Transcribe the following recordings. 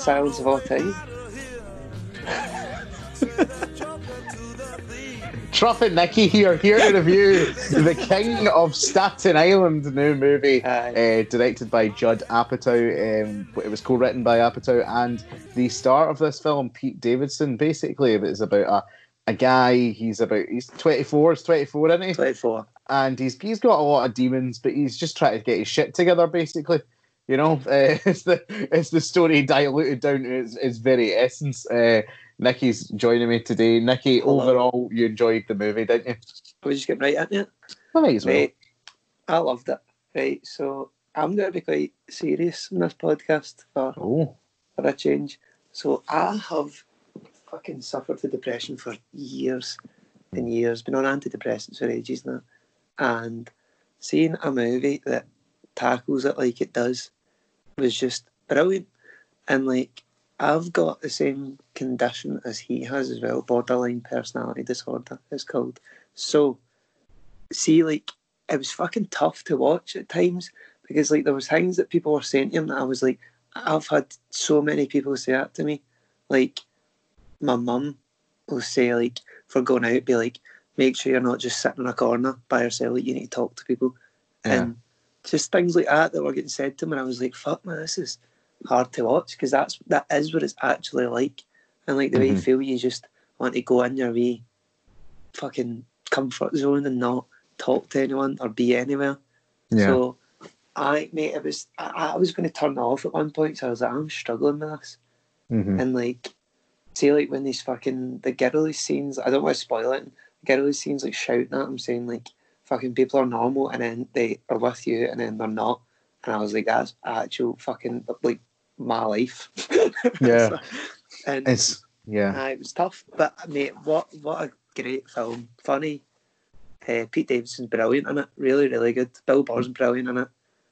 So Longest silence of all time. Truff and Nicky here, here to review The King of Staten Island new movie, uh, directed by Judd Apatow. Um, it was co-written by Apatow, and the star of this film, Pete Davidson. Basically, it's about a, a guy. He's about he's twenty four. He's twenty four, isn't he? 24. and he's he's got a lot of demons, but he's just trying to get his shit together. Basically, you know, uh, it's the it's the story diluted down to its, its very essence. Uh, Nicky's joining me today. Nikki, Hello. overall, you enjoyed the movie, didn't you? We're just getting right into it. I might as well. Right. I loved it. Right. So I'm going to be quite serious in this podcast for, Oh, for a change. So I have fucking suffered with depression for years and years, been on antidepressants for ages now. And seeing a movie that tackles it like it does was just brilliant. And like, I've got the same condition as he has as well, borderline personality disorder, it's called. So, see, like, it was fucking tough to watch at times because, like, there was things that people were saying to him that I was like, I've had so many people say that to me. Like, my mum will say, like, for going out, be like, make sure you're not just sitting in a corner by yourself, like, you need to talk to people. Yeah. And just things like that that were getting said to me, and I was like, fuck, man, this is hard to watch because that's that is what it's actually like. And like the way you Mhm. feel, you just want to go in your wee fucking comfort zone and not talk to anyone or be anywhere. yeah. So I mate, it was I, I was going to turn it off at one point. So I was like, I'm struggling with this. Mhm. And like, see, like when these fucking the girly scenes, I don't want to spoil it. The girly scenes like shouting at him, saying like, "Fucking people are normal," and then they are with you, and then they're not. And I was like, that's actual fucking like my life. Yeah. and It's yeah. uh, it was tough, but mate, what what a great film! Funny. Uh, Pete Davidson's brilliant in it. Really, really good. Bill Burr's brilliant in it.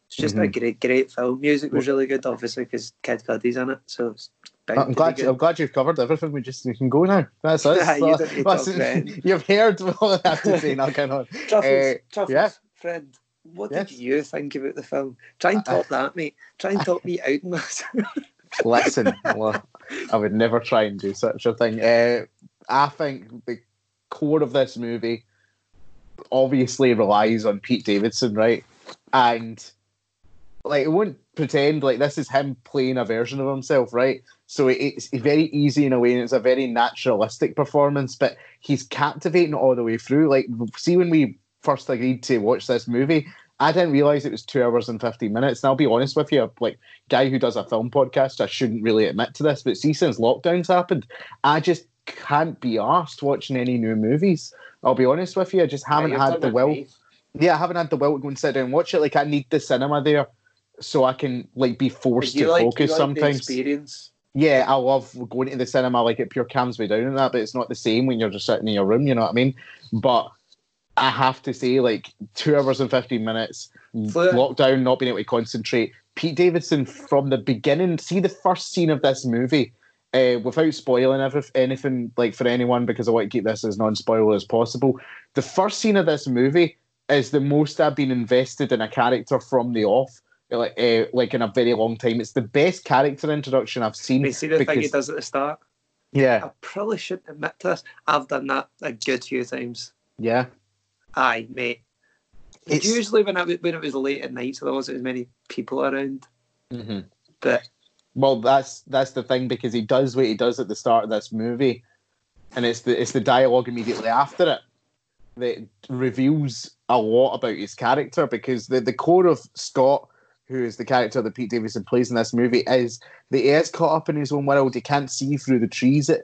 It's just a Mhm. great, great film. Music was really good, obviously, because Kid Cudi's in it. So it's bound I'm glad. I'm glad you've covered everything. We just we can go now. That's us. You don't need to That's- talk then. you've heard what I have to say. Now, can on. Truffles, Uh, Truffles, yeah. friend. What Yes. did you think about the film? Try and top that, mate. Try and top me out in this. Listen, well, I would never try and do such a thing. Uh, I think the core of this movie obviously relies on Pete Davidson, right? And like, it won't pretend like this is him playing a version of himself, right? So it's very easy in a way, and it's a very naturalistic performance. But he's captivating all the way through. Like, see when we first agreed to watch this movie. I didn't realize it was two hours and 15 minutes. And I'll be honest with you, like, guy who does a film podcast, I shouldn't really admit to this, but see, since lockdowns happened, I just can't be asked watching any new movies. I'll be honest with you, I just haven't You've had the will. mate. Yeah, I haven't had the will to go and sit down and watch it. Like, I need the cinema there so I can like be forced to like, focus like sometimes. The experience. Yeah, I love going to the cinema. Like it pure calms me down and that, but it's not the same when you're just sitting in your room. You know what I mean? But I have to say, like two hours and fifteen minutes, lockdown, not being able to concentrate. Pete Davidson from the beginning. See the first scene of this movie. Uh, without spoiling every, anything like for anyone because I want to keep this as non-spoiler as possible. The first scene of this movie is the most I've been invested in a character from the off, like uh, like in a very long time. It's the best character introduction I've seen. We see the thing he does at the start. Yeah, I probably shouldn't admit to this. I've done that a good few times. yeah. Aye, mate. It's- Usually when, I, when it was late at night, so there wasn't as many people around. hmm But Well, that's that's the thing because he does what he does at the start of this movie, and it's the it's the dialogue immediately after it that reveals a lot about his character because the the core of Scott, who is the character that Pete Davidson plays in this movie, is that he is caught up in his own world. He can't see through the trees, at,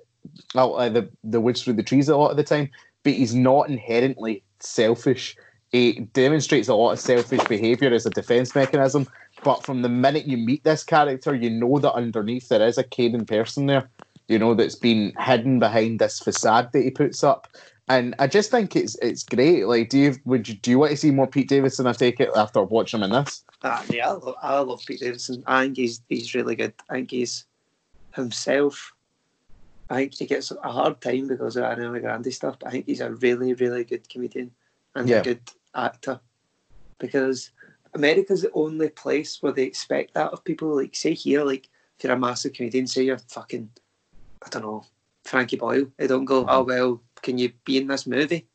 well, uh, the the woods through the trees a lot of the time, but he's not inherently selfish. He demonstrates a lot of selfish behaviour as a defence mechanism. But from the minute you meet this character, you know that underneath there is a caring person there, you know, that's been hidden behind this facade that he puts up. And I just think it's it's great. Like, do you would you do you want to see more Pete Davidson? I take it after watching him in this. ah, yeah, I love, I love Pete Davidson. I think he's he's really good. I think he's himself. I think he gets a hard time because of Ariana Grande stuff, but I think he's a really, really good comedian and Yeah. a good actor. Because America's the only place where they expect that of people. Like, say here, like if you're a massive comedian, say you're fucking, I don't know, Frankie Boyle, they don't go, oh well, can you be in this movie?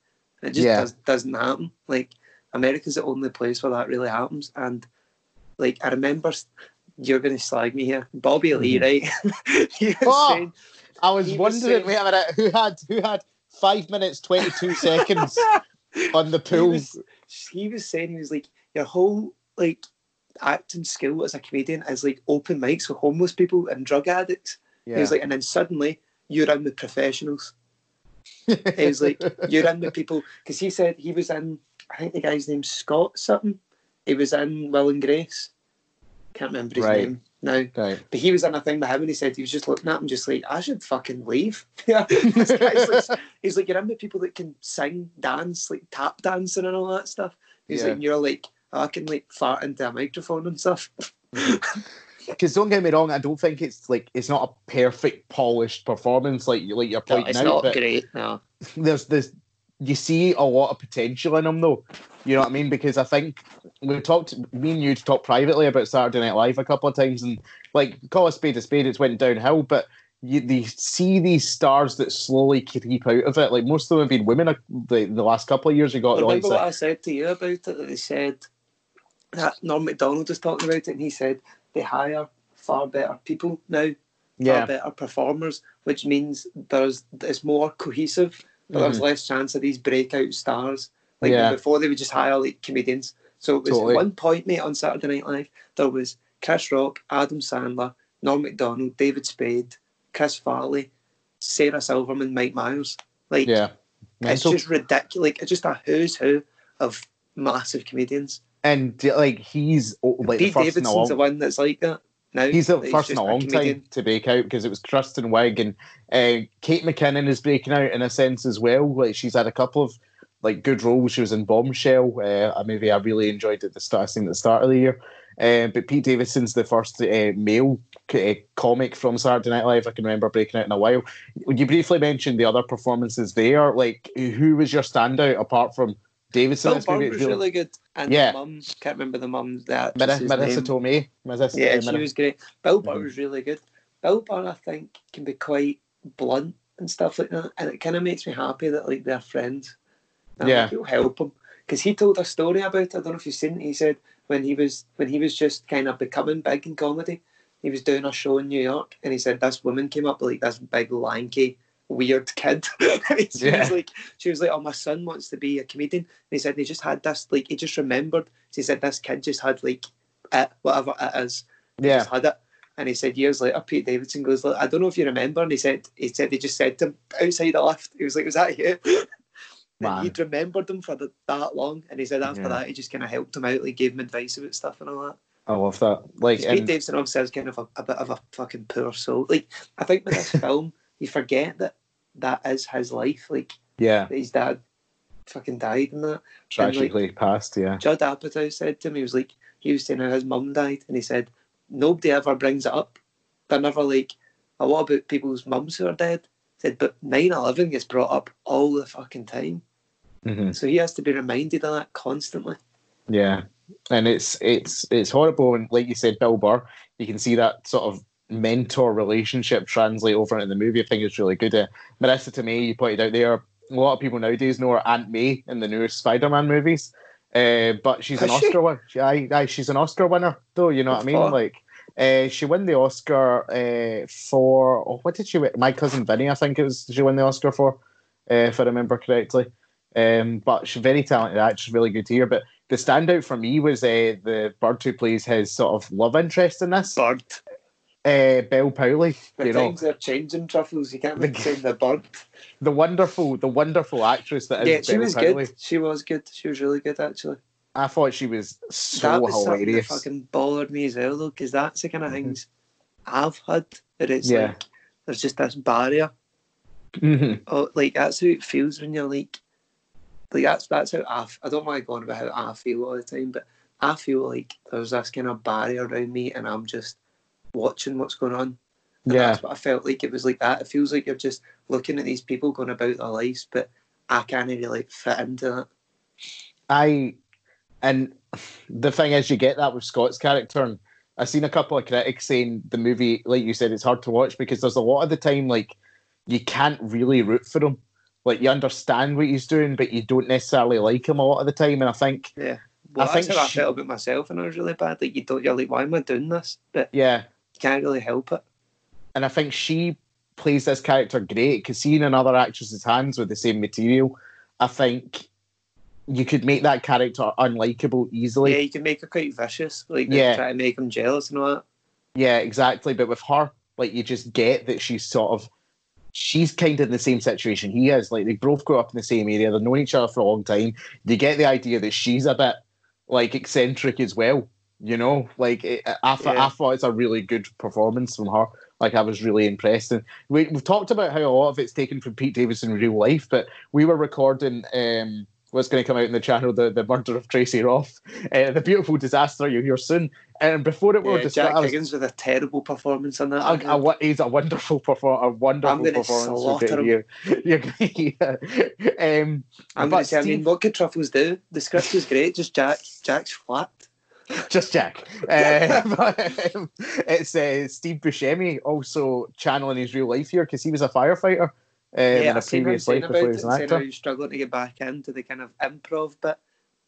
And it just Yeah. does, doesn't happen. Like America's the only place where that really happens. And like I remember, you're going to slag me here, Bobby Lee, mm-hmm. right? he was Oh! saying, I was He was wondering. saying- wait a minute. Who had who had five minutes twenty two seconds on the he pool? was, he was saying he was like your whole like acting skill as a comedian is like open mics with homeless people and drug addicts. He was like, and then suddenly you're in with professionals. He was like, you're in with people because he said he was in. I think the guy's name's Scott something. He was in Will and Grace. Can't remember his Right. name now. right. But he was in a thing with him and he said he was just looking at him just like, I should fucking leave. Yeah. Guy's like, he's like, you're in with people that can sing, dance, like tap dancing and all that stuff. He's Yeah. like, you're like, I can like fart into a microphone and stuff. Mm. Because don't get me wrong, I don't think it's like it's not a perfect polished performance like you like you're No, pointing it's out. It's not great. No. there's this you see a lot of potential in him though. You know what I mean? Because I think we talked me and you talked privately about Saturday Night Live a couple of times and like call a spade a spade, it's went downhill, but you they see these stars that slowly creep out of it. Like most of them have been women the, the last couple of years you got the Remember what I said to you about it? That they said that Norm Macdonald was talking about it, and he said they hire far better people now, far better performers, which means there's it's more cohesive, but there's less chance of these breakout stars. Like Mm-hmm. Yeah. before, they would just hire like comedians. So it was Totally. one point, mate, on Saturday Night Live. There was Chris Rock, Adam Sandler, Norm Macdonald, David Spade, Chris Farley, Sarah Silverman, Mike Myers. Like Yeah. it's just ridiculous. Like it's just a who's who of massive comedians. And like he's oh, like the Pete first in a Davidson's long the one that's like that. Now He's the that first in a long time to break out because it was Kristen Wiig and uh, Kate McKinnon is breaking out in a sense as well. Like she's had a couple of like good roles. She was in Bombshell, uh, a movie I really enjoyed at the start, I think at the start of the year. Uh, but Pete Davidson's the first uh, male uh, comic from Saturday Night Live I can remember breaking out in a while. You briefly mentioned the other performances there. Like, who was your standout apart from Davidson? Bill This Burr movie? was really good, and Yeah. mum can't remember the mum's That Marissa name. Tomei. Marissa, Yeah, uh, she was great. Bill Burr Mhm. was really good. Bill Burr, I think, can be quite blunt and stuff like that, and it kind of makes me happy that like they're friends. And, Yeah. like, he'll help him because he told a story about. it. I don't know if you've seen. it. He said when he was when he was just kind of becoming big in comedy, he was doing a show in New York, and he said this woman came up like this big lanky weird kid. she Yeah. was like, she was like, "Oh, my son wants to be a comedian." And he said he just had this like he just remembered. He said this kid just had like it, whatever it is he yeah. just had it. And he said years later, Pete Davidson goes, I don't know if you remember. And he said, he said they just said to him outside the lift. He was like, Was that you? Man. he'd remembered him for the, that long. And he said after Yeah. that, he just kind of helped him out, like gave him advice about stuff and all that. I love that. Like Pete and, Davidson obviously is kind of a, a bit of a fucking poor soul. Like, I think with this film, you forget that that is his life. Like, yeah, his dad fucking died and that. tragically passed. Yeah. Judd Apatow said to him, he was like, he was saying how his mum died, and he said, nobody ever brings it up. They're never like, oh, what about people's mums who are dead? He said, but 9 11 gets brought up all the fucking time. hmm So he has to be reminded of that constantly. Yeah, and it's it's it's horrible. And like you said, Bill Burr, you can see that sort of mentor relationship translate over into the movie. I think it's really good. Uh, Marissa Tomei, you pointed out there, a lot of people nowadays know her Aunt May in the newest Spider-Man movies. Uh, but she's an she? Oscar winner. Aye, aye, she's an Oscar winner, though. You know what I mean? Like, uh, she won the Oscar uh, for oh, what did she win? My cousin Vinny, I think it was. She won the Oscar for, uh, if I remember correctly. Um, but she's very talented actress, really good to hear. But the standout for me was uh, the bird who plays his sort of love interest in this, uh, Bird. Bel Powley. The You know, they're changing truffles, you can't The- be saying the bird. the wonderful, the wonderful actress that is Yeah, she Bel was Powley. good. She was good. She was really good, actually. I thought she was so that was something that fucking bothered me as well, though, because that's the kind of Mhm. things I've had. That it's Yeah. like, there's just this barrier Mhm. oh, like that's how it feels when you're like, like that's that's how I. I don't mind going about how I feel all the time, but I feel like there's this kind of barrier around me, and I'm just watching what's going on. And Yeah, that's what I felt like. It was like that. It feels like you're just looking at these people going about their lives, but I can't really like fit into that. I and the thing is, you get that with Scott's character, and I've seen a couple of critics saying the movie, like you said, it's hard to watch because there's a lot of the time like you can't really root for him. Like you understand what he's doing, but you don't necessarily like him a lot of the time. And I think, Yeah. Well, I that's think how I felt about myself and I was really bad. Like you don't, you're like, why am I doing this? But yeah, can't really help it. and I think she plays this character great because seeing another actress's hands with the same material, I think you could make that character unlikable easily. yeah, you can make her quite vicious. Like Yeah. yeah. try to make him jealous and all that. Yeah, exactly. But with her, like you just get that she's sort of she's kind of in the same situation he is. Like they both grew up in the same area, they've known each other for a long time. You get the idea that she's a bit like eccentric as well. You know, like it, I, thought Yeah. I thought it's a really good performance from her. Like I was really impressed, and we, we've talked about how a lot of it's taken from Pete Davidson in real life. But we were recording um, what's going to come out in the channel, the the murder of Tracy Roth, uh, the beautiful disaster you'll hear soon. And before it, we were Yeah, discussing, Jack was Higgins with a terrible performance on that. a, he's a wonderful perform, a wonderful I'm performance. slaughter from you. You- yeah. um, I'm going to say, I mean, what could Truffles do? The script was great, just Jack. Jack's flat. Just Jack. Uh, but, um, it's uh, Steve Buscemi also channeling his real life here because he was a firefighter um, yeah, in a I seen him previous life before he it was an actor. he was struggling to get back into the kind of improv bit.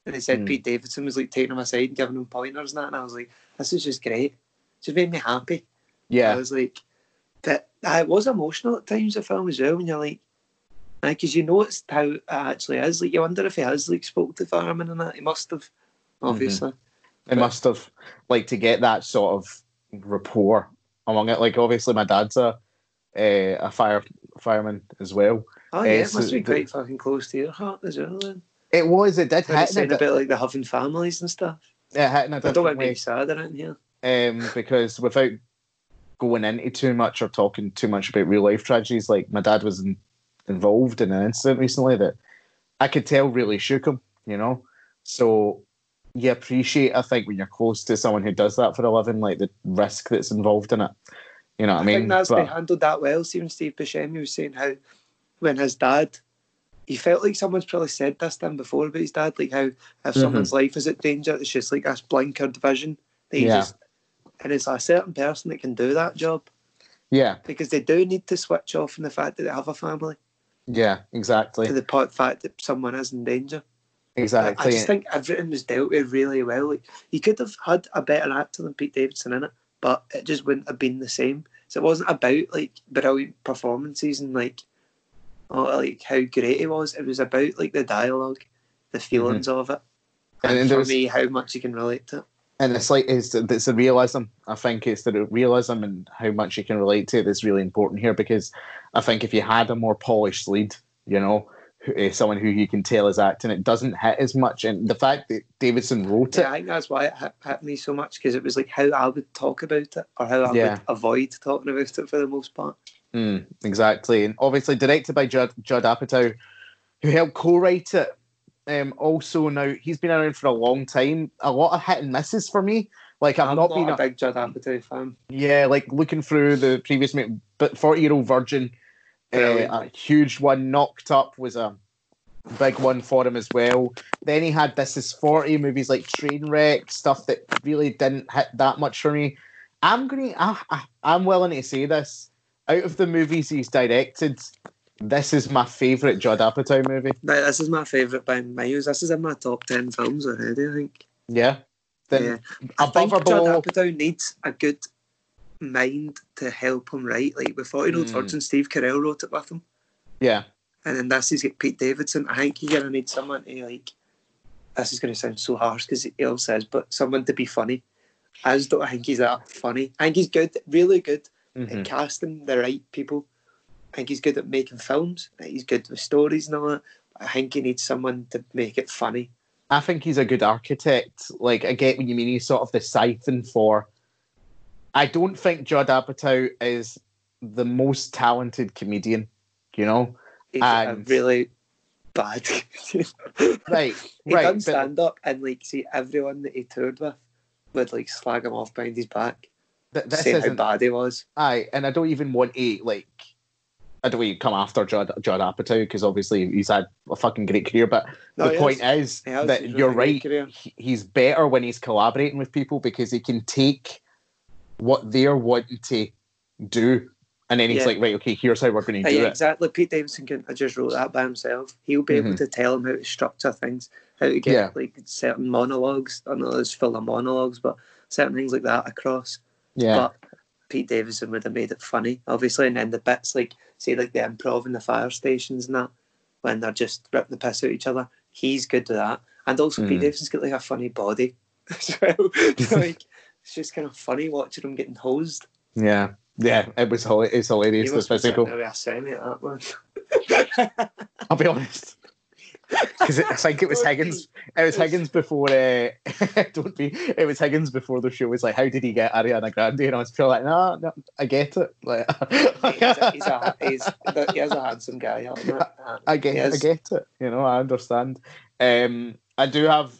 And he said Hmm. Pete Davidson was like taking him aside and giving him pointers and that. And I was like, this is just great. It Just made me happy. Yeah, I was like, that I was emotional at times, the film as well, when you're like, because you noticed how it actually is. Like, you wonder if he has like spoke to firemen and that. He must have, Mm-hmm. It must have like to get that sort of rapport among it. Like obviously, my dad's a uh, a fire fireman as well. Oh yeah, Uh, it must be the- quite fucking close to your heart as well. Then It was. It did you hit in a bit. like the having families and stuff. Yeah, it hit in a I don't want to make sad around here. um, because without going into too much or talking too much about real life tragedies, like my dad was in, involved in an incident recently that I could tell really shook him, you know. So you appreciate, I think, when you're close to someone who does that for a living, like the risk that's involved in it. You know what I, I mean? think that's But- been handled that well. Even Steve Buscemi was saying how when his dad, he felt like someone's probably said this to him before about his dad, like how if Mhm. someone's life is at danger, it's just like this blinkered vision. That he Yeah. just, and it's a certain person that can do that job yeah, because they do need to switch off from the fact that they have a family yeah, exactly, to the fact that someone is in danger. I, exactly. I just think everything was dealt with really well. Like you could have had a better actor than Pete Davidson in it, but it just wouldn't have been the same. So it wasn't about like brilliant performances and like oh like how great he was. It was about like the dialogue, the mm-hmm. feelings of it, And and, for there's- me how much you can relate to. it. and it's like it's it's the realism. I think it's the realism and how much you can relate to it that's really important here because I think if you had a more polished lead, you know, uh, someone who you can tell is acting, it doesn't hit as much. And the fact that Davidson wrote it, Yeah, I think that's why it hit, hit me so much because it was like how I would talk about it or how I Yeah. would avoid talking about it for the most part. Mm, exactly, and obviously directed by Judd Judd Apatow, who helped co-write it. Um, also now he's been around for a long time. A lot of hit and misses for me. Like I've I'm not, not, been a a- big Judd Apatow fan. Yeah, like looking through the previous, but Forty Year Old Virgin, uh, a huge one. Knocked Up was a big one for him as well. Then he had This Is Forty movies like Trainwreck, stuff that really didn't hit that much for me. I'm I, I, I'm willing to say this. Out of the movies he's directed, this is my favourite Judd Apatow movie. This is my favourite by miles. This is in my top ten films already. I think. Yeah. Then yeah, I above think Judd below, Apatow needs a good mind to help him write. Like with Forty Year Old Mm. Virgin, Steve Carell wrote it with him, yeah, and then this is Pete Davidson. I think you're gonna need someone to like. This is gonna sound so harsh because he all says, but someone to be funny. I just don't think he's that funny. I think he's good, really good mhm. at casting the right people. I think he's good at making films. He's good with stories and all that. I think he needs someone to make it funny. I think he's a good architect. Like, I get what you mean. He's sort of the siphon for. I don't think Judd Apatow is the most talented comedian. You know, He's And- a really bad. right? he right. done stand up and like see everyone that he toured with would like slag him off behind his back, th- this saying how bad he was. Aye, and I don't even want to like. I don't want to come after Judd, Judd Apatow because obviously he's had a fucking great career. But No, the point has. is that you're right. career. he- he's better when he's collaborating with people because he can take what they're wanting to do, and then he's Yeah. like, right, okay, here's how we're going to Uh, do yeah, it. exactly. Pete Davidson can I just wrote that by himself. He'll be able Mhm. to tell him how to structure things, how to get Yeah. like certain monologues. I know it's full of monologues, but certain things like that across. Yeah, But Pete Davidson would have made it funny, obviously, and then the bits like say like the improv in the fire stations and that when they're just ripping the piss out of each other. He's good to that, and also Pete Mm. Davidson's got like a funny body as well. like it's just kind of funny watching him getting hosed. yeah, yeah. It was it's hilarious. He The must be physical. there with a semi at that one. I'll be honest. Because I think it was Higgins. It was Higgins before. Uh, don't be. It was Higgins before the show was like, "How did he get Ariana Grande?" And I was like, "No, no, I get it. Like, he's, a, he's, a, he's he is a handsome guy. I get, I get it. You know, I understand. Um, I do have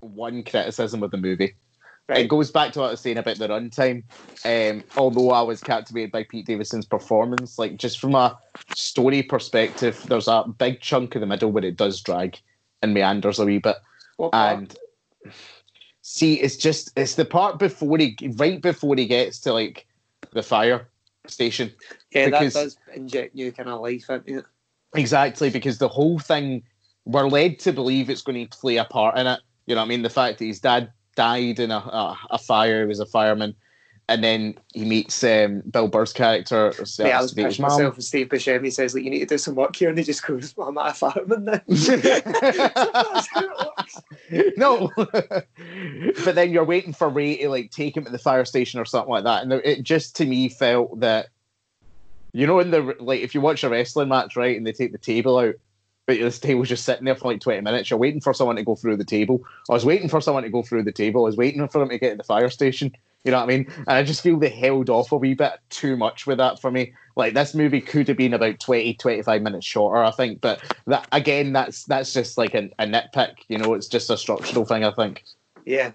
one criticism of the movie. It goes back to what I was saying about the runtime. Um, although I was captivated by Pete Davidson's performance, like just from a story perspective, there's a big chunk in the middle where it does drag and meanders a wee bit. What part? And see, it's just it's the part before he right before he gets to like the fire station. yeah, that does inject new kind of life into it. Exactly, because the whole thing we're led to believe it's going to play a part in it. You know what I mean? The fact that his dad died in a, a, a fire, he was a fireman, and then he meets um, Bill Burr's character. Yeah, I was to be his pissing mum. myself and Steve Buscemi He says like you need to do some work here and he just goes, well, I'm at a fireman now. That's how it works. no, but then you're waiting for Ray to like take him to the fire station or something like that, and it just to me felt that, you know, in the like if you watch a wrestling match, right, and they take the table out, but this was just sitting there for like twenty minutes, you're waiting for someone to go through the table. I was waiting for someone to go through the table. I was waiting for them to get to the fire station. You know what I mean? And I just feel they held off a wee bit too much with that for me. Like this movie could have been about 20, 25 minutes shorter, I think. But that again, that's that's just like a, a nitpick. You know, it's just a structural thing. I think. Yeah,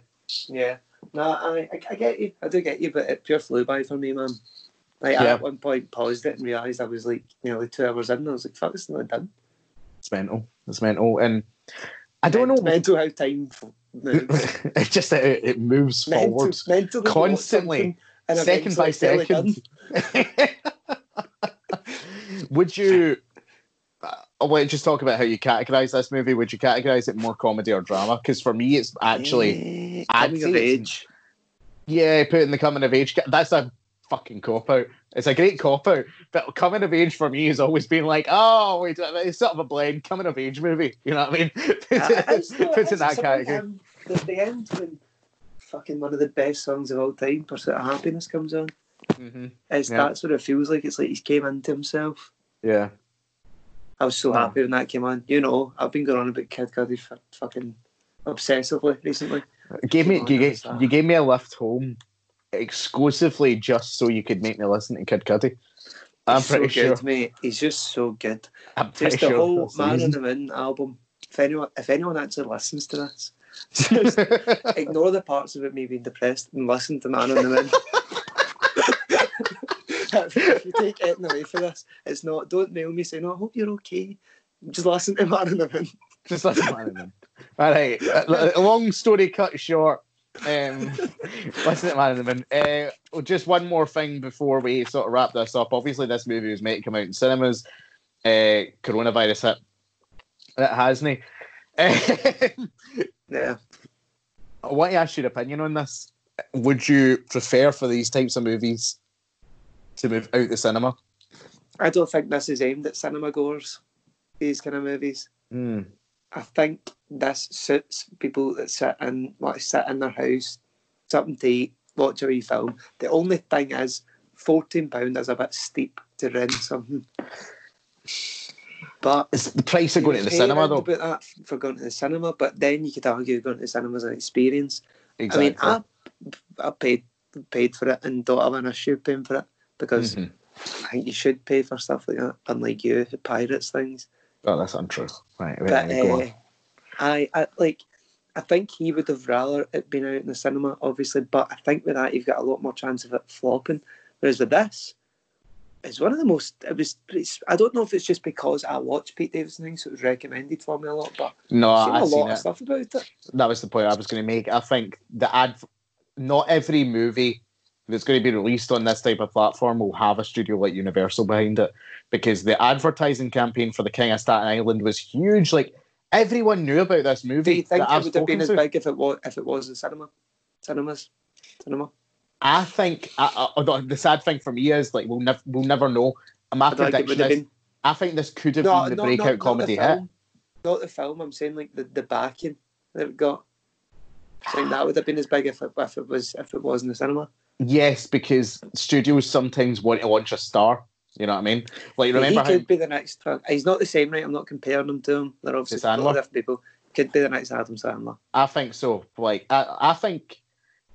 yeah. No, I, I, I get you. I do get you, but it pure flew by for me, man. Like I at one point paused it and realised I was like nearly two hours in and I was like, fuck, it's not done. It's mental. It's mental, and I don't It's know. mental how time it's just it, it moves mental, forward mental constantly, and second by eventually it's nearly second. Would you? uh, I want to just talk about how you categorize this movie. Would you categorize it more comedy or drama? Because for me, it's actually I'd coming of age. yeah, putting the coming of age. That's a fucking cop out. It's a great cop out, but coming of age for me has always been like, oh, wait, it's sort of a blend coming of age movie. You know what I mean? I- I just in it's that category. um, The, the end when fucking one of the best songs of all time, Pursuit of Happiness, comes on. hmm It's Yeah. that's what it feels like. It's like he's came into himself. Yeah. I was so happy when that came on. You know, I've been going on about Kid Cudi for fucking obsessively recently. gave me you gave, you gave me a lift home exclusively just so you could make me listen to Kid Cudi. I'm He's pretty so sure. good, mate. He's just so good. I'm pretty Just the sure whole Man on the Moon album. If anyone, if anyone actually listens to this, just ignore the parts about me being depressed and listen to Man on the Moon. if, you take anything away from this, it's not. Don't mail me saying, "Oh, "I hope you're okay." Just listen to Man on the Moon. Just listen to Man on the Moon. All right. uh, Long story cut short. Um, listen to Man on the Moon. Uh, just one more thing before we sort of wrap this up. Obviously, this movie was meant to come out in cinemas. Uh, coronavirus hit. It hasn't. Um, Yeah. I want to ask your opinion on this. Would you prefer for these types of movies to move out the cinema? I don't think this is aimed at cinema goers. These kind of movies. Mm. I think this suits people that sit in to sit in their house, something to eat, watch a wee film. The only thing is, fourteen pound is a bit steep to rent something. But It's the price of going to the cinema, though. about that for going to the cinema. But then you could argue going to the cinema is an experience. Exactly. I mean, I I paid paid for it and don't have an issue paying for it because Mhm. I think you should pay for stuff like that, unlike you who pirates things. Oh, that's untrue. Right, right, But right, go on. uh, I, I like. I think he would have rather it been out in the cinema, obviously. But I think with that, you've got a lot more chance of it flopping. Whereas with this, it's one of the most. It was. I don't know if it's just because I watched Pete Davidson things, so it was recommended for me a lot. But No, I've seen I've a lot it. of stuff about it. That was the point I was going to make. I think the ad, not every movie that's going to be released on this type of platform will have a studio like Universal behind it because the advertising campaign for the King of Staten Island was huge. Like everyone knew about this movie. Do you think it would have been as big if it was if it was in cinema? Cinemas? Cinema? I think I, I, the- sad thing for me is like we'll never we'll never know. My I don't think it prediction have is I think this could have no, been the breakout not, comedy not the hit. film. Not the film, I'm saying like the, the backing that it got. I think that would have been as big if it, if it was if it was in the cinema. Yes, because studios sometimes want to launch a star. You know what I mean? Like remember he how could be the next. He's not the same, right? I'm not comparing him to him. They're obviously totally different people. Could be the next Adam Sandler. I think so. Like I, I think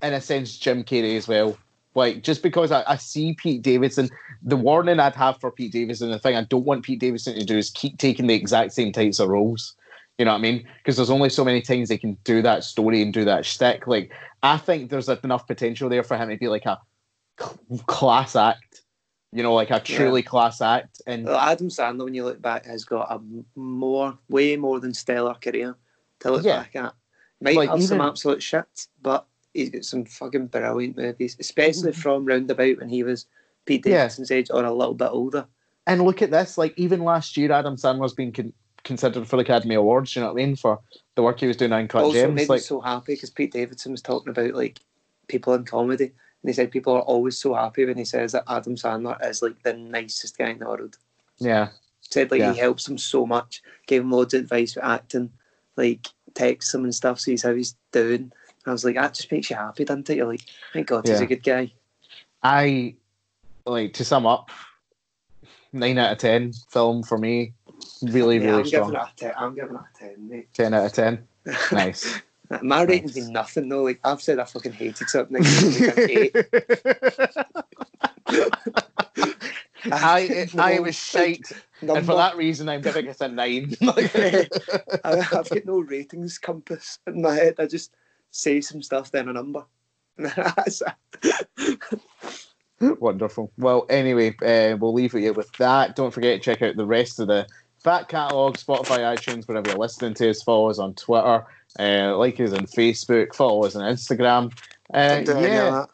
in a sense Jim Carrey as well. Like just because I, I see Pete Davidson, the warning I'd have for Pete Davidson, the thing I don't want Pete Davidson to do is keep taking the exact same types of roles. You know what I mean? Because there's only so many times they can do that story and do that shtick. Like I think there's enough potential there for him to be like a cl- class act. You know, like a truly class act. And Well, Adam Sandler, when you look back, has got a more, way more than stellar career to look Yeah. back at. Might Like, have some absolute shit, but he's got some fucking brilliant movies, especially from roundabout when he was Pete Mm-hmm. Yeah. Age or a little bit older. and look at this. Like even last year, Adam Sandler's been con- considered for the Academy Awards. You know what I mean? For the work he was doing on Cut also, Gems. made Like me so happy because Pete Davidson was talking about like people in comedy, and he said people are always so happy when he says that Adam Sandler is like the nicest guy in the world. yeah. said like Yeah. he helps him so much, gave him loads of advice for acting, like texts him and stuff, sees how he's doing. And I was like, that just makes you happy, doesn't it? You're like, thank God he's Yeah. a good guy. I like to sum up. Nine out of ten film for me. Really, Yeah, really I'm strong. giving it a ten. I'm giving it a ten, mate. Ten out of ten. Nice. My rating's been nothing though. Like I've said, I fucking hated something. Like, eight. I I was shite, Number. and for that reason, I'm giving it a nine. I, I've got no ratings compass in my head. I just say some stuff, then a number. Wonderful. Well, anyway, uh, we'll leave it with that. Don't forget to check out the rest of the back catalogue, Spotify, iTunes, wherever you're listening to us. Follow us on Twitter, uh, like us on Facebook, follow us on Instagram. Uh, Don't do any of yeah,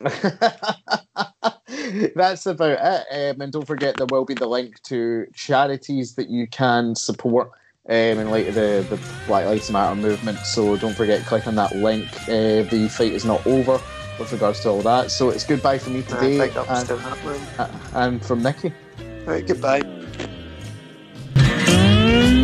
that. that's about it. Um, and don't forget, there will be the link to charities that you can support um, in light of the, the Black Lives Matter movement. So don't forget, click on that link. Uh, the fight is not over with regards to all that. So it's goodbye for me today and, uh, and from Nikki. Right, goodbye. Mm-hmm.